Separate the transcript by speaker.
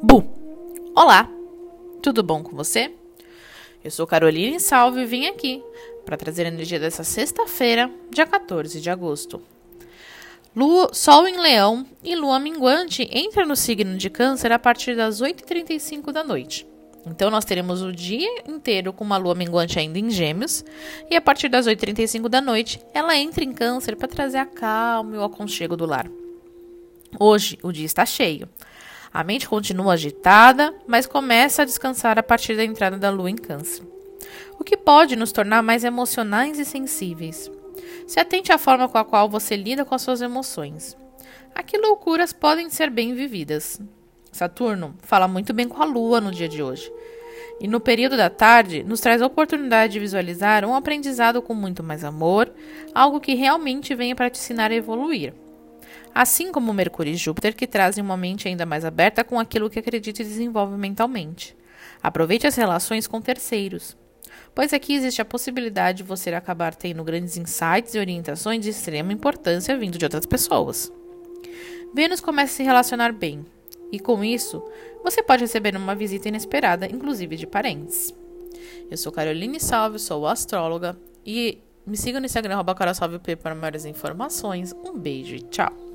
Speaker 1: Bu! Olá! Tudo bom com você? Eu sou Caroline Salve e vim aqui para trazer a energia dessa sexta-feira, dia 14 de agosto. Lua, Sol em Leão e Lua minguante entra no signo de Câncer a partir das 8h35 da noite. Então, nós teremos o dia inteiro com uma lua minguante ainda em Gêmeos, e a partir das 8h35 da noite, ela entra em Câncer para trazer a calma e o aconchego do lar. Hoje, o dia está cheio. A mente continua agitada, mas começa a descansar a partir da entrada da lua em Câncer, o que pode nos tornar mais emocionais e sensíveis. Se atente à forma com a qual você lida com as suas emoções. Aqui loucuras podem ser bem vividas. Saturno fala muito bem com a Lua no dia de hoje. E no período da tarde, nos traz a oportunidade de visualizar um aprendizado com muito mais amor, algo que realmente venha para te ensinar a evoluir assim como Mercúrio e Júpiter, que trazem uma mente ainda mais aberta com aquilo que acredita e desenvolve mentalmente. Aproveite as relações com terceiros, pois aqui existe a possibilidade de você acabar tendo grandes insights e orientações de extrema importância vindo de outras pessoas. Vênus começa a se relacionar bem, e com isso, você pode receber uma visita inesperada, inclusive de parentes. Eu sou Caroline Salve, sou astróloga, e me siga no Instagram, arroba para maiores informações. Um beijo e tchau!